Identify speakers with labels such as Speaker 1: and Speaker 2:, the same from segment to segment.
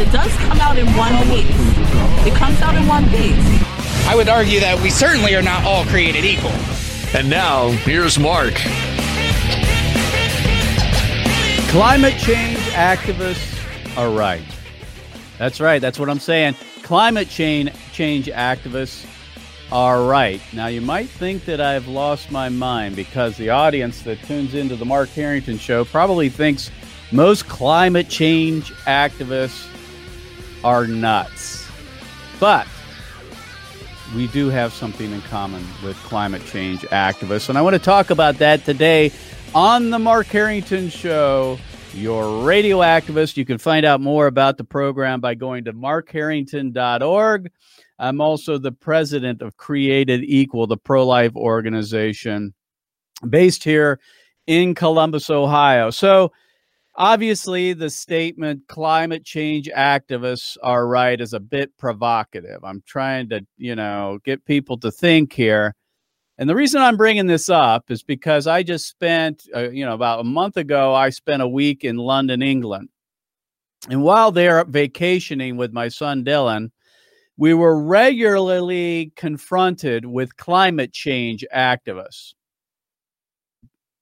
Speaker 1: It does come out in one piece. It comes out in one piece.
Speaker 2: I would argue that we certainly are not all created equal.
Speaker 3: And now, here's Mark.
Speaker 4: Climate change activists are right. That's right. That's what I'm saying. Climate change change activists are right. Now, you might think that I've lost my mind because the audience that tunes into the Mark Harrington show probably thinks most climate change activists are nuts. But we do have something in common with climate change activists. And I want to talk about that today on the Mark Harrington Show, your radio activist. You can find out more about the program by going to markharrington.org. I'm also the president of Created Equal, the pro life organization based here in Columbus, Ohio. So, obviously, the statement climate change activists are right is a bit provocative. I'm trying to, you know, get people to think here. And the reason I'm bringing this up is because I just spent, uh, you know, about a month ago, I spent a week in London, England. And while there vacationing with my son Dylan, we were regularly confronted with climate change activists.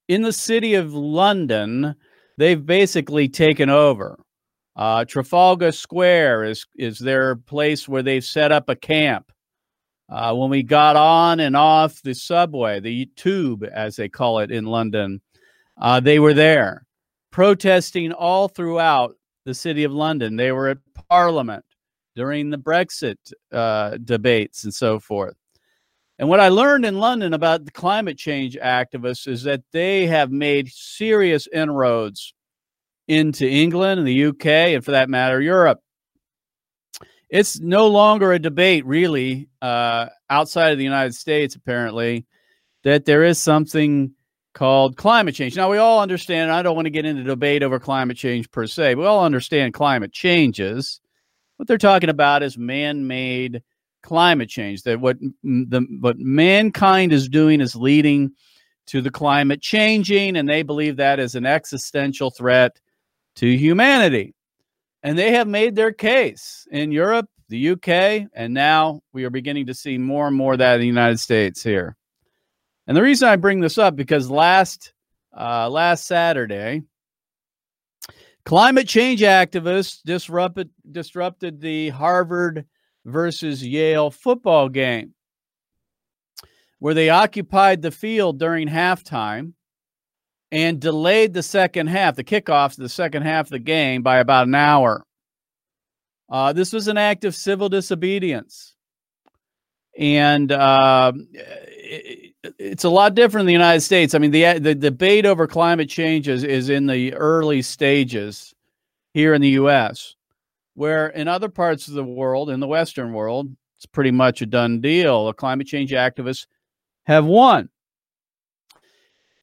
Speaker 4: In the city of London, they've basically taken over. Uh, Trafalgar Square is, is their place where they've set up a camp. Uh, when we got on and off the subway, the tube, as they call it in London, uh, they were there protesting all throughout the city of London. They were at Parliament during the Brexit uh, debates and so forth. And what I learned in London about the climate change activists is that they have made serious inroads into England and the UK, and for that matter, Europe. It's no longer a debate, really, uh, outside of the United States, apparently, that there is something called climate change. Now, we all understand, I don't want to get into debate over climate change per se, we all understand climate changes. What they're talking about is man-made climate change. That what the what mankind is doing is leading to the climate changing, and they believe that is an existential threat to humanity. And they have made their case in Europe, the UK, and now we are beginning to see more and more of that in the United States here. And the reason I bring this up because last uh, last Saturday, Climate change activists disrupted disrupted the Harvard versus Yale football game, where they occupied the field during halftime and delayed the second half, the kickoffs the second half of the game by about an hour. Uh, this was an act of civil disobedience. And uh, it, it's a lot different in the United States. I mean, the the debate over climate change is, is in the early stages here in the U.S., where in other parts of the world, in the Western world, it's pretty much a done deal. The climate change activists have won.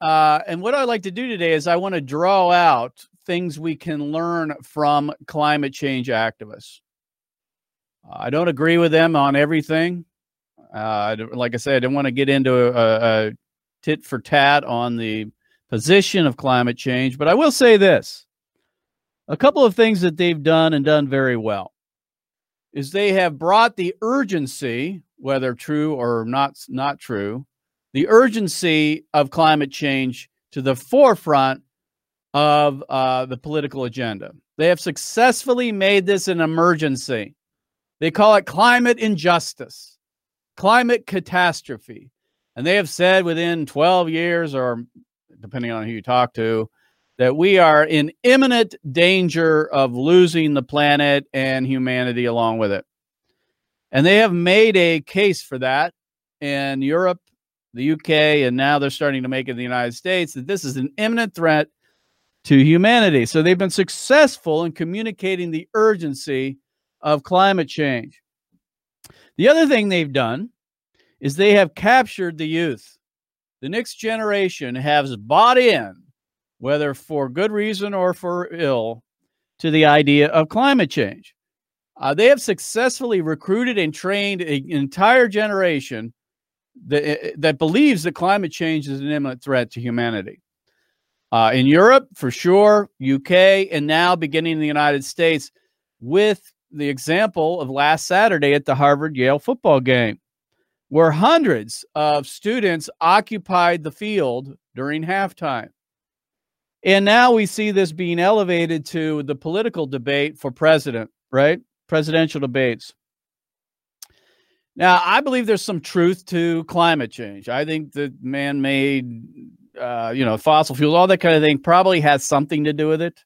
Speaker 4: Uh, and what I like to do today is I want to draw out things we can learn from climate change activists. I don't agree with them on everything. Uh, like I said, I don't want to get into a, a tit for tat on the position of climate change, but I will say this a couple of things that they've done and done very well is they have brought the urgency, whether true or not, not true, the urgency of climate change to the forefront of uh, the political agenda. They have successfully made this an emergency. They call it climate injustice climate catastrophe. And they have said within 12 years, or depending on who you talk to, that we are in imminent danger of losing the planet and humanity along with it. And they have made a case for that in Europe, the UK, and now they're starting to make it in the United States that this is an imminent threat to humanity. So they've been successful in communicating the urgency of climate change. The other thing they've done is they have captured the youth. The next generation has bought in, whether for good reason or for ill, to the idea of climate change. Uh, they have successfully recruited and trained an entire generation that, eh, eh, that believes that climate change is an imminent threat to humanity. Uh, in Europe, for sure, UK, and now beginning in the United States, with the example of last Saturday at the Harvard Yale football game, where hundreds of students occupied the field during halftime. And now we see this being elevated to the political debate for president, right? Presidential debates. Now, I believe there's some truth to climate change. I think that man made, uh, you know, fossil fuels, all that kind of thing probably has something to do with it.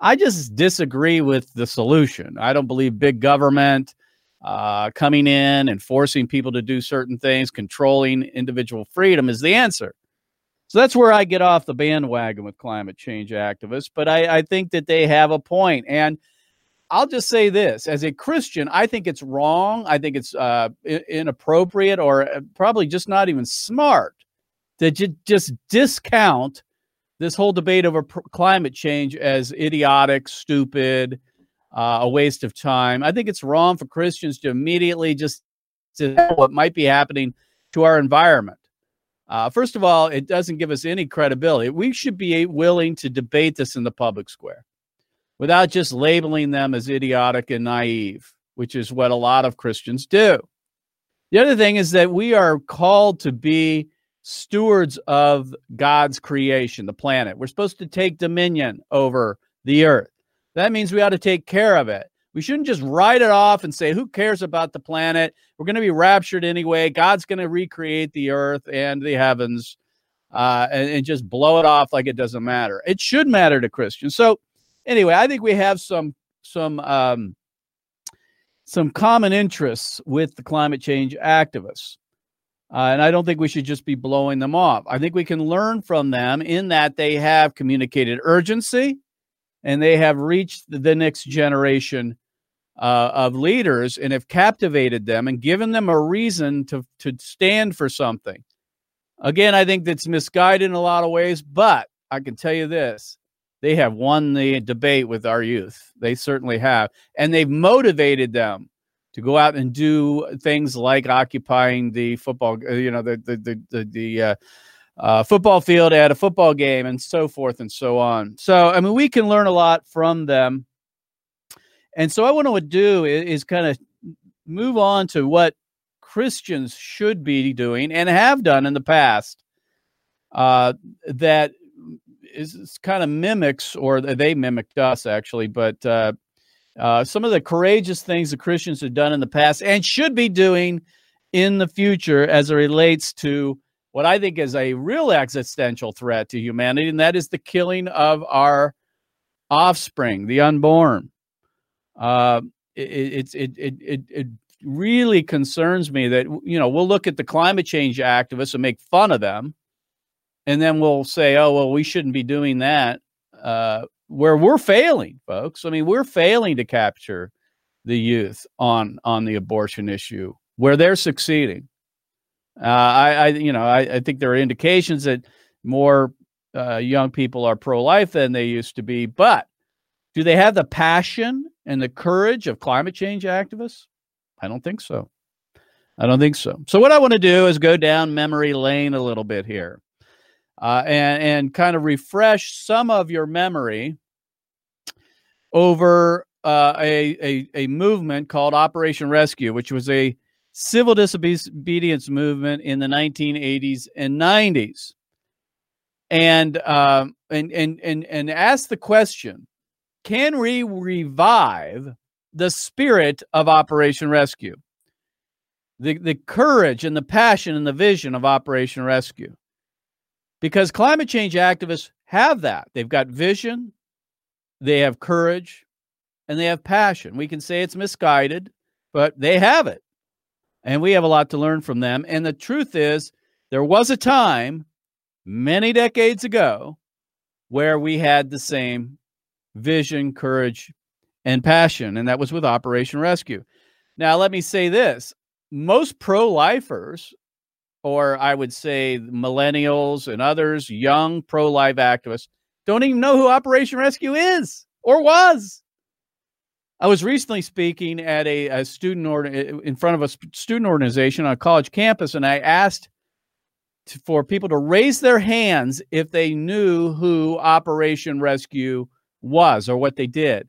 Speaker 4: I just disagree with the solution. I don't believe big government uh, coming in and forcing people to do certain things, controlling individual freedom is the answer. So that's where I get off the bandwagon with climate change activists. But I, I think that they have a point. And I'll just say this as a Christian, I think it's wrong. I think it's uh, inappropriate or uh, probably just not even smart to j- just discount this whole debate over pr- climate change as idiotic, stupid, uh, a waste of time. I think it's wrong for Christians to immediately just to what might be happening to our environment. Uh, first of all, it doesn't give us any credibility. We should be willing to debate this in the public square without just labeling them as idiotic and naive, which is what a lot of Christians do. The other thing is that we are called to be stewards of God's creation, the planet. We're supposed to take dominion over the earth. That means we ought to take care of it. We shouldn't just write it off and say, who cares about the planet? We're going to be raptured anyway. God's going to recreate the earth and the heavens uh, and, and just blow it off like it doesn't matter. It should matter to Christians. So, anyway, I think we have some, some, um, some common interests with the climate change activists. Uh, and I don't think we should just be blowing them off. I think we can learn from them in that they have communicated urgency and they have reached the next generation uh, of leaders and have captivated them and given them a reason to, to stand for something. Again, I think that's misguided in a lot of ways, but I can tell you this they have won the debate with our youth. They certainly have. And they've motivated them to go out and do things like occupying the football, uh, you know, the, the, the, the, the uh, uh, football field at a football game and so forth and so on. So, I mean, we can learn a lot from them. And so, I want to do is, is kind of move on to what Christians should be doing and have done in the past uh, that is, kind of mimics, or they mimicked us actually, but uh, uh, some of the courageous things the Christians have done in the past and should be doing in the future as it relates to what I think is a real existential threat to humanity, and that is the killing of our offspring, the unborn. Uh, it, it, it, it, it really concerns me that, you know, we'll look at the climate change activists and make fun of them. And then we'll say, oh, well, we shouldn't be doing that. Uh, where we're failing, folks. I mean, we're failing to capture the youth on on the abortion issue where they're succeeding. Uh, I, I, you know, I, I, think there are indications that more uh, young people are pro-life than they used to be. But do they have the passion and the courage of climate change activists? I don't think so. I don't think so. So what I want to do is go down memory lane a little bit here, uh, and and kind of refresh some of your memory over uh, a, a a movement called Operation Rescue, which was a civil disobedience movement in the 1980s and 90s and um, and and and and ask the question can we revive the spirit of operation rescue? The the courage and the passion and the vision of operation rescue because climate change activists have that they've got vision they have courage and they have passion we can say it's misguided but they have it and we have a lot to learn from them. And the truth is, there was a time many decades ago where we had the same vision, courage, and passion, and that was with Operation Rescue. Now, let me say this most pro lifers, or I would say millennials and others, young pro life activists, don't even know who Operation Rescue is or was. I was recently speaking at a, a student or in front of a student organization on a college campus, and I asked to, for people to raise their hands if they knew who Operation Rescue was or what they did.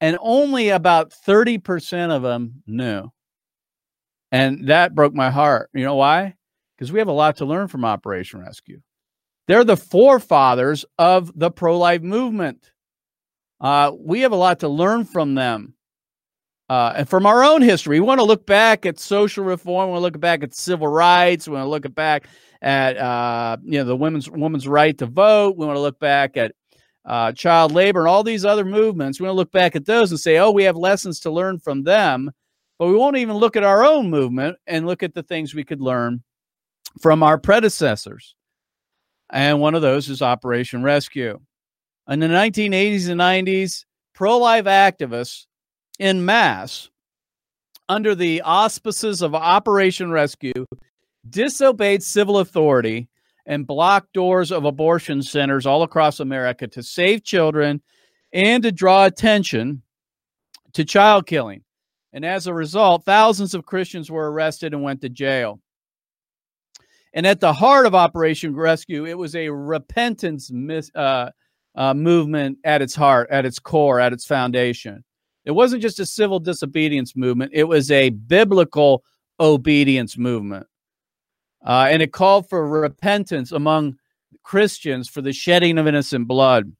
Speaker 4: And only about 30% of them knew. And that broke my heart. You know why? Because we have a lot to learn from Operation Rescue. They're the forefathers of the pro life movement. Uh, we have a lot to learn from them. Uh, and from our own history, we want to look back at social reform. We want to look back at civil rights. We want to look back at uh, you know the women's woman's right to vote. We want to look back at uh, child labor and all these other movements. We want to look back at those and say, oh, we have lessons to learn from them. But we won't even look at our own movement and look at the things we could learn from our predecessors. And one of those is Operation Rescue. In the 1980s and 90s, pro life activists in mass, under the auspices of Operation Rescue, disobeyed civil authority and blocked doors of abortion centers all across America to save children and to draw attention to child killing. And as a result, thousands of Christians were arrested and went to jail. And at the heart of Operation Rescue, it was a repentance mis- uh, uh, movement at its heart, at its core, at its foundation. It wasn't just a civil disobedience movement, it was a biblical obedience movement. Uh, and it called for repentance among Christians for the shedding of innocent blood.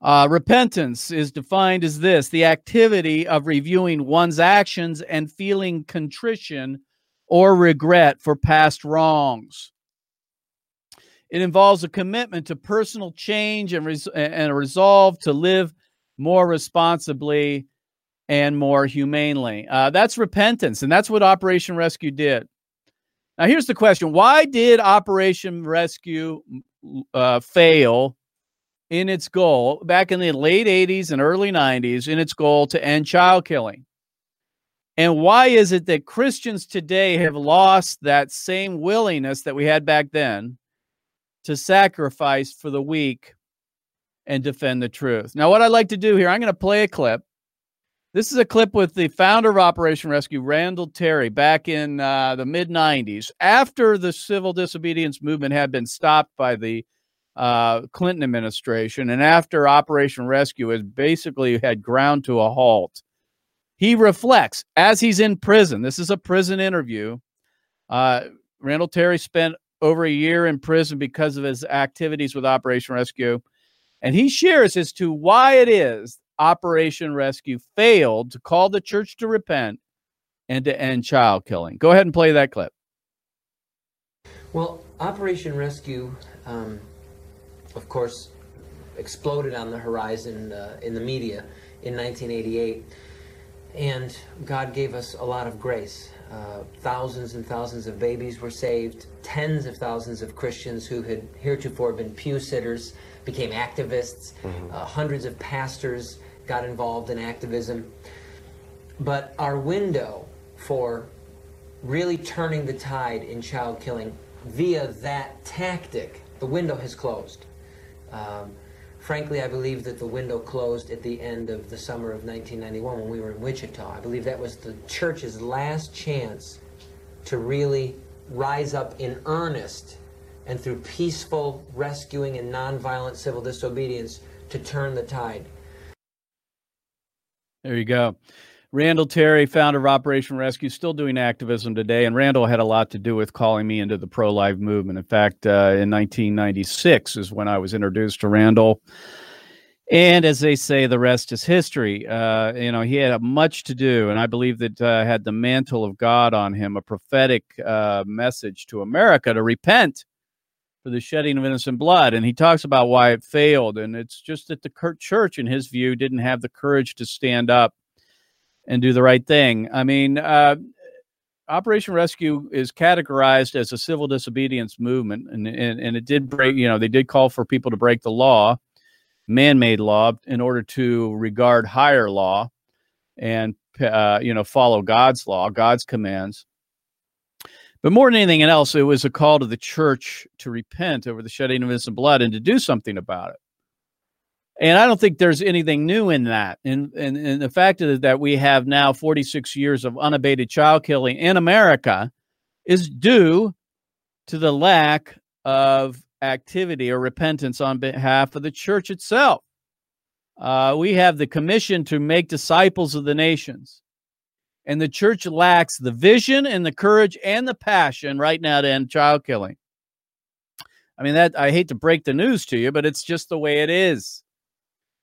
Speaker 4: Uh, repentance is defined as this the activity of reviewing one's actions and feeling contrition or regret for past wrongs. It involves a commitment to personal change and, res- and a resolve to live more responsibly and more humanely. Uh, that's repentance, and that's what Operation Rescue did. Now, here's the question Why did Operation Rescue uh, fail in its goal back in the late 80s and early 90s in its goal to end child killing? And why is it that Christians today have lost that same willingness that we had back then to sacrifice for the weak and defend the truth? Now, what I'd like to do here, I'm going to play a clip this is a clip with the founder of Operation Rescue, Randall Terry, back in uh, the mid 90s, after the civil disobedience movement had been stopped by the uh, Clinton administration, and after Operation Rescue has basically had ground to a halt. He reflects as he's in prison. This is a prison interview. Uh, Randall Terry spent over a year in prison because of his activities with Operation Rescue. And he shares as to why it is Operation Rescue failed to call the church to repent and to end child killing. Go ahead and play that clip.
Speaker 5: Well, Operation Rescue, um, of course, exploded on the horizon uh, in the media in 1988. And God gave us a lot of grace. Uh, thousands and thousands of babies were saved. Tens of thousands of Christians who had heretofore been pew sitters became activists. Mm-hmm. Uh, hundreds of pastors got involved in activism. But our window for really turning the tide in child killing via that tactic, the window has closed. Um, frankly, I believe that the window closed at the end of the summer of 1991 when we were in Wichita. I believe that was the church's last chance to really rise up in earnest and through peaceful rescuing and nonviolent civil disobedience to turn the tide.
Speaker 4: There you go. Randall Terry, founder of Operation Rescue, still doing activism today. And Randall had a lot to do with calling me into the pro life movement. In fact, uh, in 1996 is when I was introduced to Randall. And as they say, the rest is history. Uh, you know, he had much to do, and I believe that uh, had the mantle of God on him, a prophetic uh, message to America to repent for the shedding of innocent blood. And he talks about why it failed. And it's just that the church, in his view, didn't have the courage to stand up and do the right thing. I mean, uh, Operation Rescue is categorized as a civil disobedience movement, and, and and it did break. You know, they did call for people to break the law, man-made law in order to regard higher law and uh, you know follow God's law, God's commands. But more than anything else, it was a call to the church to repent over the shedding of innocent blood and to do something about it. And I don't think there's anything new in that. And, and, and the fact is that we have now 46 years of unabated child killing in America is due to the lack of activity or repentance on behalf of the church itself. Uh, we have the commission to make disciples of the nations. And the church lacks the vision and the courage and the passion right now to end child killing. I mean, that I hate to break the news to you, but it's just the way it is.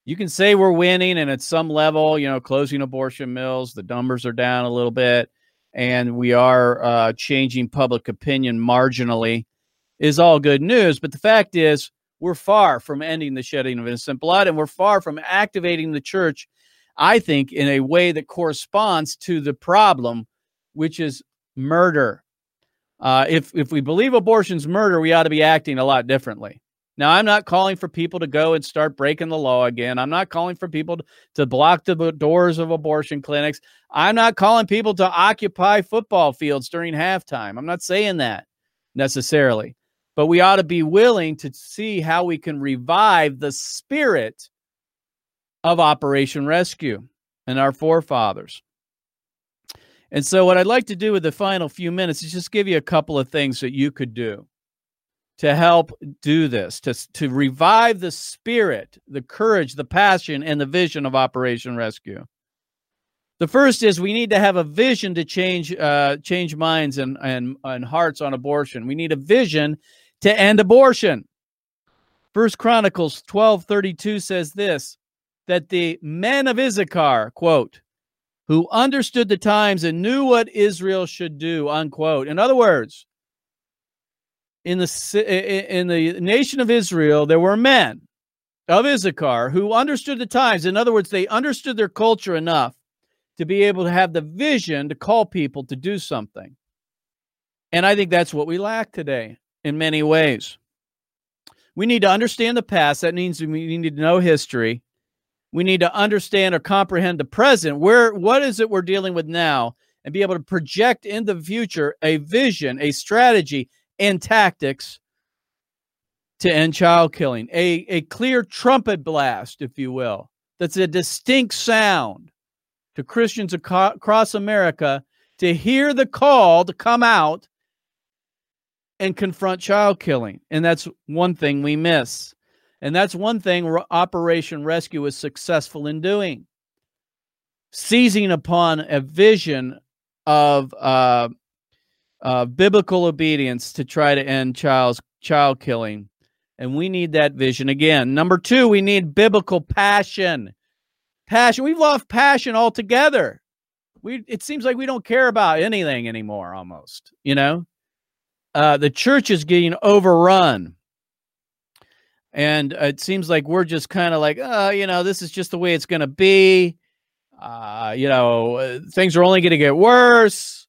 Speaker 4: You can say we're winning, and at some level, you know, closing abortion mills, the numbers are down a little bit, and we are uh, changing public opinion marginally, is all good news. But the fact is, we're far from ending the shedding of innocent blood, and we're far from activating the church I think, in a way that corresponds to the problem, which is murder. Uh, if if we believe abortion's murder, we ought to be acting a lot differently. Now, I'm not calling for people to go and start breaking the law again. I'm not calling for people to, block the doors of abortion clinics. I'm not calling people to occupy football fields during halftime. I'm not saying that necessarily. But we ought to be willing to see how we can revive the spirit of Operation Rescue and our forefathers. And so, what I'd like to do with the final few minutes is just give you a couple of things that you could do to help do this, to, to revive the spirit, the courage, the passion, and the vision of Operation Rescue. The first is we need to have a vision to change uh, change minds and, and, and hearts on abortion. We need a vision to end abortion. First Chronicles 12:32 says this, that the men of Issachar, quote, who understood the times and knew what Israel should do, unquote. In other words, in the in the nation of Israel, there were men of Issachar who understood the times. In other words, they understood their culture enough to be able to have the vision to call people to do something. And I think that's what we lack today in many ways. We need to understand the past. That means we need to know history we need to understand or comprehend the present. Where what is it we're dealing with now and be able to project in the future a vision, a strategy, and tactics to end child killing. A, a clear trumpet blast, if you will, that's a distinct sound to Christians across America to hear the call to come out and confront child killing. And that's one thing we miss. And that's one thing Operation Rescue was successful in doing seizing upon a vision of uh, uh, biblical obedience to try to end child's, child killing. And we need that vision again. Number two, we need biblical passion. Passion. We've lost passion altogether. We it seems like we don't care about anything anymore, almost. You know, uh, the church is getting overrun and it seems like we're just kind of like, uh, you know, this is just the way it's going to be. Uh, you know, things are only going to get worse.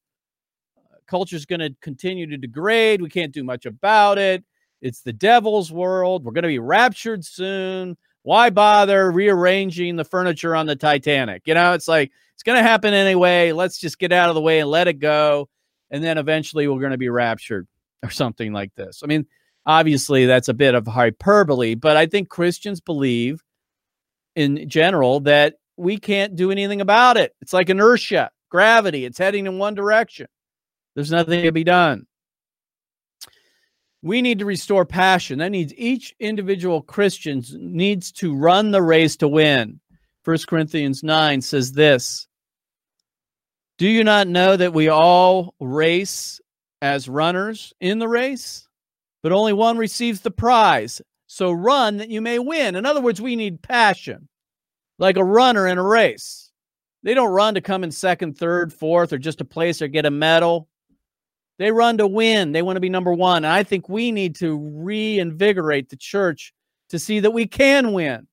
Speaker 4: Culture's going to continue to degrade. We can't do much about it. It's the devil's world. We're going to be raptured soon. Why bother rearranging the furniture on the Titanic? You know, it's like it's going to happen anyway. Let's just get out of the way and let it go. And then eventually we're going to be raptured or something like this. I mean, Obviously, that's a bit of hyperbole, but I think Christians believe in general that we can't do anything about it. It's like inertia, gravity, it's heading in one direction. There's nothing to be done. We need to restore passion. That needs each individual Christian needs to run the race to win. 1 Corinthians 9 says this Do you not know that we all race as runners in the race? but only one receives the prize. So run that you may win. In other words, we need passion, like a runner in a race. They don't run to come in second, third, fourth, or just a place or get a medal. They run to win. They want to be number one. And I think we need to reinvigorate the church to see that we can win.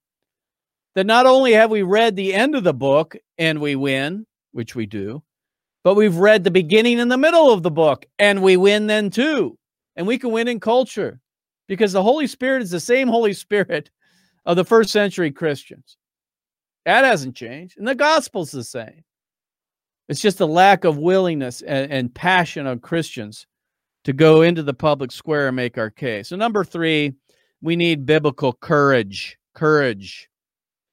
Speaker 4: That not only have we read the end of the book and we win, which we do, but we've read the beginning and the middle of the book and we win then too and we can win in culture because the Holy Spirit is the same Holy Spirit of the first century Christians. That hasn't changed. And the gospel's the same. It's just a lack of willingness and, and passion of Christians to go into the public square and make our case. So, number three, we need biblical courage. Courage.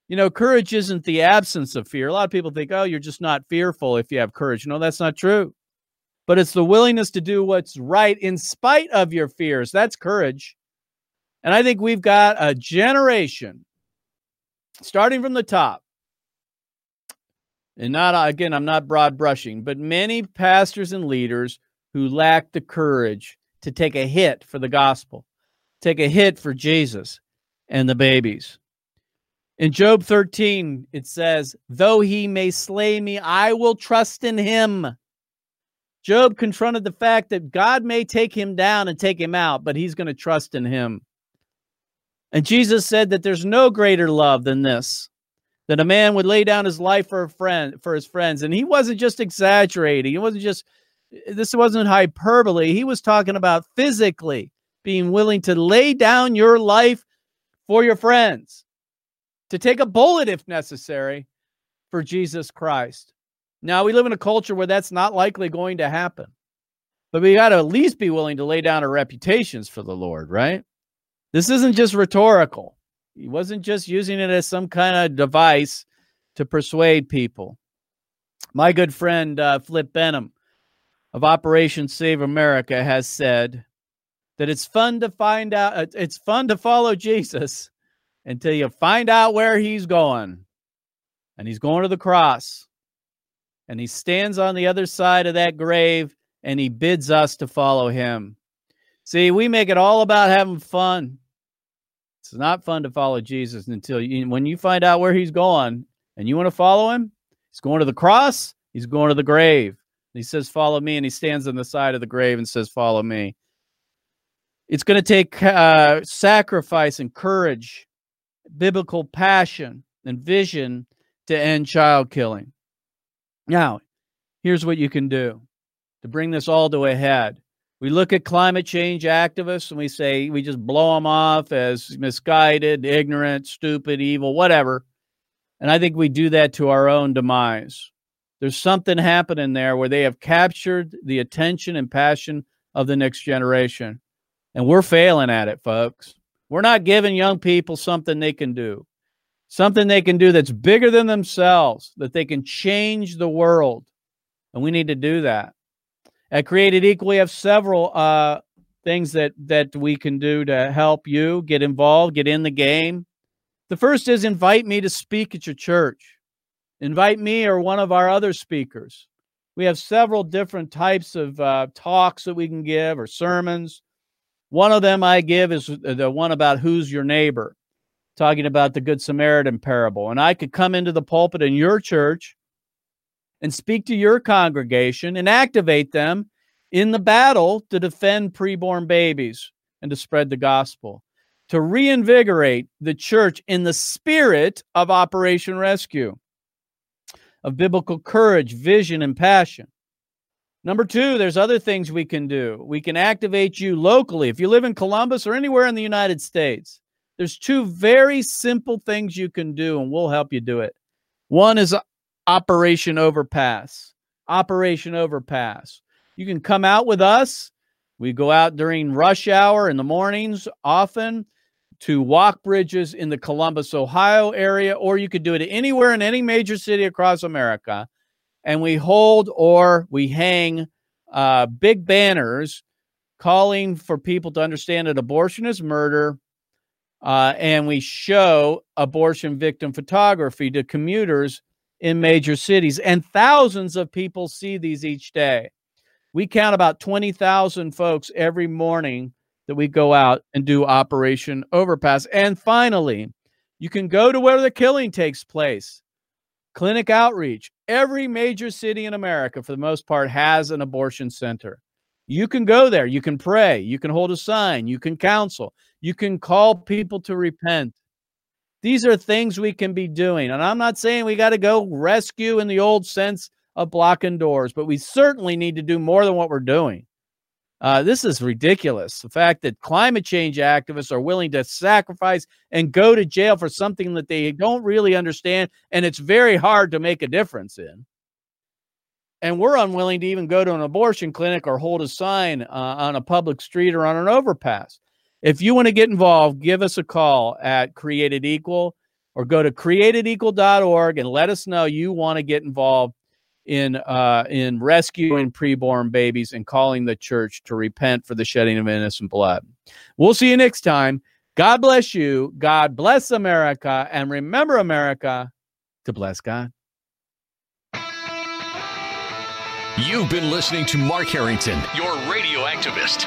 Speaker 4: You know, courage isn't the absence of fear. A lot of people think, oh, you're just not fearful if you have courage. No, that's not true. But it's the willingness to do what's right in spite of your fears. That's courage. And I think we've got a generation starting from the top. And not uh, again, I'm not broad brushing, but many pastors and leaders who lack the courage to take a hit for the gospel, take a hit for Jesus and the babies. In Job 13, it says, Though he may slay me, I will trust in him. Job confronted the fact that God may take him down and take him out, but he's going to trust in him. And Jesus said that there's no greater love than this that a man would lay down his life for a friend for his friends and he wasn't just exaggerating. It wasn't just this wasn't hyperbole. He was talking about physically being willing to lay down your life for your friends, to take a bullet if necessary for Jesus Christ. Now, we live in a culture where that's not likely going to happen, but we got to at least be willing to lay down our reputations for the Lord, right? This isn't just rhetorical. He wasn't just using it as some kind of device to persuade people. My good friend uh, Flip Benham of Operation Save America has said that it's fun to find out, uh, it's fun to follow Jesus until you find out where he's going. And he's going to the cross. And he stands on the other side of that grave and he bids us to follow him. See, we make it all about having fun. It's not fun to follow Jesus until you, when you find out where he's going and you want to follow him, he's going to the cross, he's going to the grave. he says, Follow me. And he stands on the side of the grave and says, Follow me. It's going to take uh, sacrifice and courage, biblical passion and vision to end child killing. Now, here's what you can do to bring this all to a head. We look at climate change activists and we say we just blow them off as misguided, ignorant, stupid, evil, whatever. And I think we do that to our own demise. There's something happening there where they have captured the attention and passion of the next generation. And we're failing at it, folks. We're not giving young people something they can do, something they can do that's bigger than themselves, that they can change the world. And we need to do that. At Created Equal, we have several uh, things that that we can do to help you get involved, get in the game. The first is invite me to speak at your church. Invite me or one of our other speakers. We have several different types of uh, talks that we can give or sermons. One of them I give is the one about who's your neighbor, talking about the Good Samaritan parable. And I could come into the pulpit in your church and speak to your congregation and activate them in the battle to defend preborn babies and to spread the gospel, to reinvigorate the church in the spirit of Operation Rescue, of biblical courage, vision, and passion. Number two, there's other things we can do. We can activate you locally. If you live in Columbus or anywhere in the United States, there's two very simple things you can do, and we'll help you do it. One is Operation Overpass. Operation Overpass. You can come out with us. We go out during rush hour in the mornings often to walk bridges in the Columbus, Ohio area, or you could do it anywhere in any major city across America. And we hold or we hang uh, big banners calling for people to understand that abortion is murder. Uh, and we show abortion victim photography to commuters in major cities. And thousands of people see these each day. We count about 20,000 folks every morning that we go out and do Operation Overpass. And finally, you can go to where the killing takes place. Clinic outreach. Every major city in America, for the most part, has an abortion center. You can go there. You can pray. You can hold a sign. You can counsel. You can call people to repent. These are things we can be doing. And I'm not saying we got to go rescue in the old sense of blocking doors, but we certainly need to do more than what we're doing. Uh, this is ridiculous. The fact that climate change activists are willing to sacrifice and go to jail for something that they don't really understand and it's very hard to make a difference in. And we're unwilling to even go to an abortion clinic or hold a sign uh, on a public street or on an overpass. If you want to get involved, give us a call at Created Equal or go to createdequal.org and let us know you want to get involved in uh, in rescuing preborn babies and calling the church to repent for the shedding of innocent blood. We'll see you next time. God bless you. God bless America. And remember, America, to bless God.
Speaker 3: You've been listening to Mark Harrington, your radio activist.